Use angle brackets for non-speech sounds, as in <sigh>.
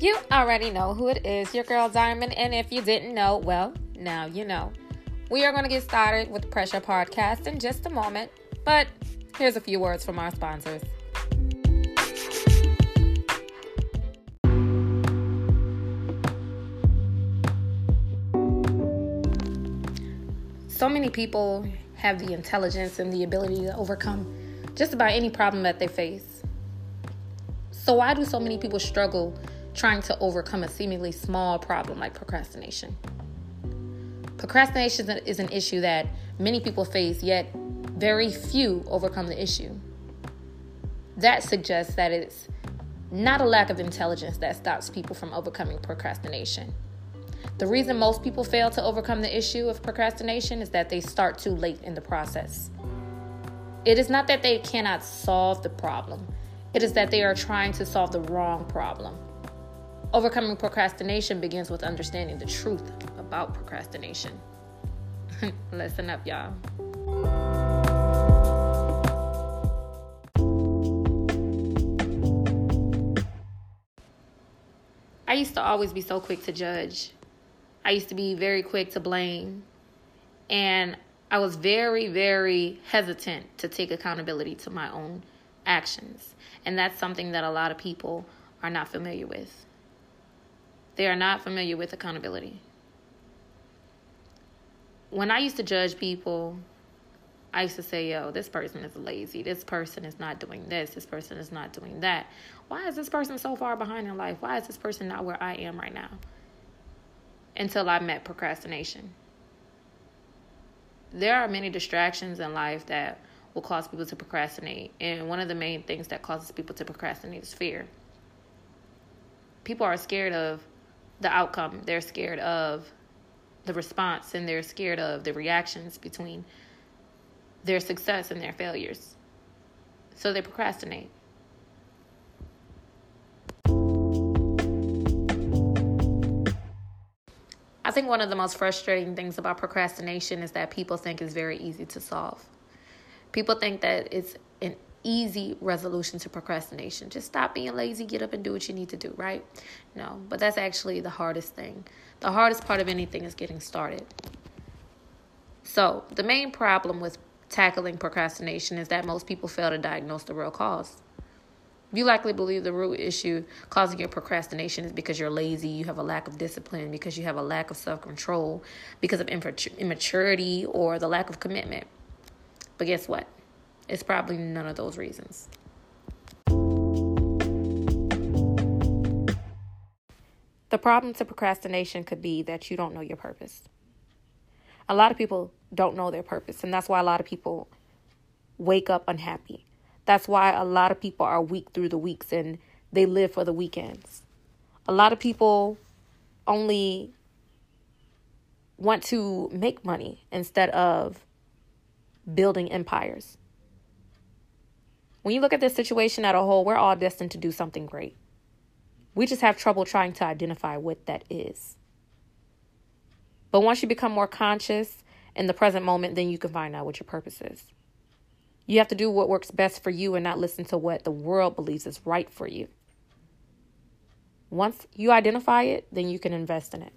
You already know who it is, your girl Diamond. And if you didn't know, well, now you know. We are going to get started with Pressure Podcast in just a moment. But here's a few words from our sponsors. So many people have the intelligence and the ability to overcome just about any problem that they face. So, why do so many people struggle trying to overcome a seemingly small problem like procrastination? Procrastination is an issue that many people face, yet very few overcome the issue. That suggests that it's not a lack of intelligence that stops people from overcoming procrastination. The reason most people fail to overcome the issue of procrastination is that they start too late in the process. It is not that they cannot solve the problem, it is that they are trying to solve the wrong problem. Overcoming procrastination begins with understanding the truth about procrastination. <laughs> Listen up, y'all. I used to always be so quick to judge. I used to be very quick to blame. And I was very, very hesitant to take accountability to my own actions. And that's something that a lot of people are not familiar with. They are not familiar with accountability. When I used to judge people, I used to say, yo, this person is lazy. This person is not doing this. This person is not doing that. Why is this person so far behind in life? Why is this person not where I am right now? Until I met procrastination. There are many distractions in life that will cause people to procrastinate. And one of the main things that causes people to procrastinate is fear. People are scared of the outcome. They're scared of the response and they're scared of the reactions between their success and their failures. So they procrastinate. I think one of the most frustrating things about procrastination is that people think it's very easy to solve. People think that it's an easy resolution to procrastination. Just stop being lazy, get up and do what you need to do, right? No, but that's actually the hardest thing. The hardest part of anything is getting started. So, the main problem with tackling procrastination is that most people fail to diagnose the real cause. You likely believe the root issue causing your procrastination is because you're lazy, you have a lack of discipline, because you have a lack of self control, because of immaturity, or the lack of commitment. But guess what? It's probably none of those reasons. The problem to procrastination could be that you don't know your purpose. A lot of people don't know their purpose, and that's why a lot of people wake up unhappy. That's why a lot of people are weak through the weeks and they live for the weekends. A lot of people only want to make money instead of building empires. When you look at this situation at a whole, we're all destined to do something great. We just have trouble trying to identify what that is. But once you become more conscious in the present moment, then you can find out what your purpose is. You have to do what works best for you and not listen to what the world believes is right for you. Once you identify it, then you can invest in it.